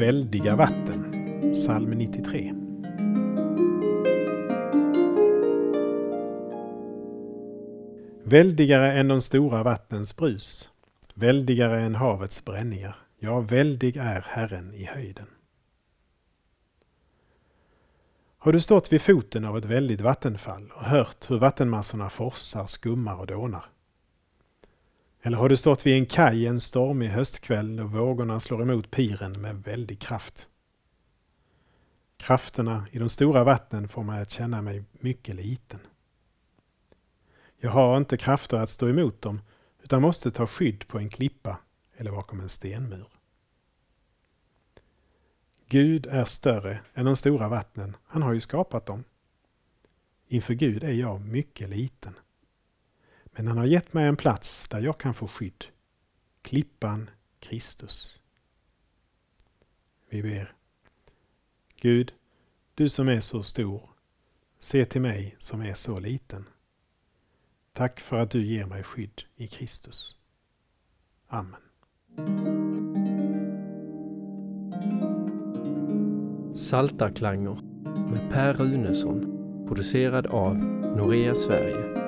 Väldiga vatten, psalm 93. Väldigare än de stora vattnens brus, väldigare än havets bränningar, ja, väldig är Herren i höjden. Har du stått vid foten av ett väldigt vattenfall och hört hur vattenmassorna forsar, skummar och dånar? Eller har du stått vid en kaj en stormig höstkväll och vågorna slår emot piren med väldig kraft? Krafterna i de stora vattnen får mig att känna mig mycket liten. Jag har inte krafter att stå emot dem utan måste ta skydd på en klippa eller bakom en stenmur. Gud är större än de stora vattnen, han har ju skapat dem. Inför Gud är jag mycket liten. Men han har gett mig en plats där jag kan få skydd. Klippan Kristus. Vi ber. Gud, du som är så stor, se till mig som är så liten. Tack för att du ger mig skydd i Kristus. Amen. Saltarklanger med Per Runesson producerad av Norea Sverige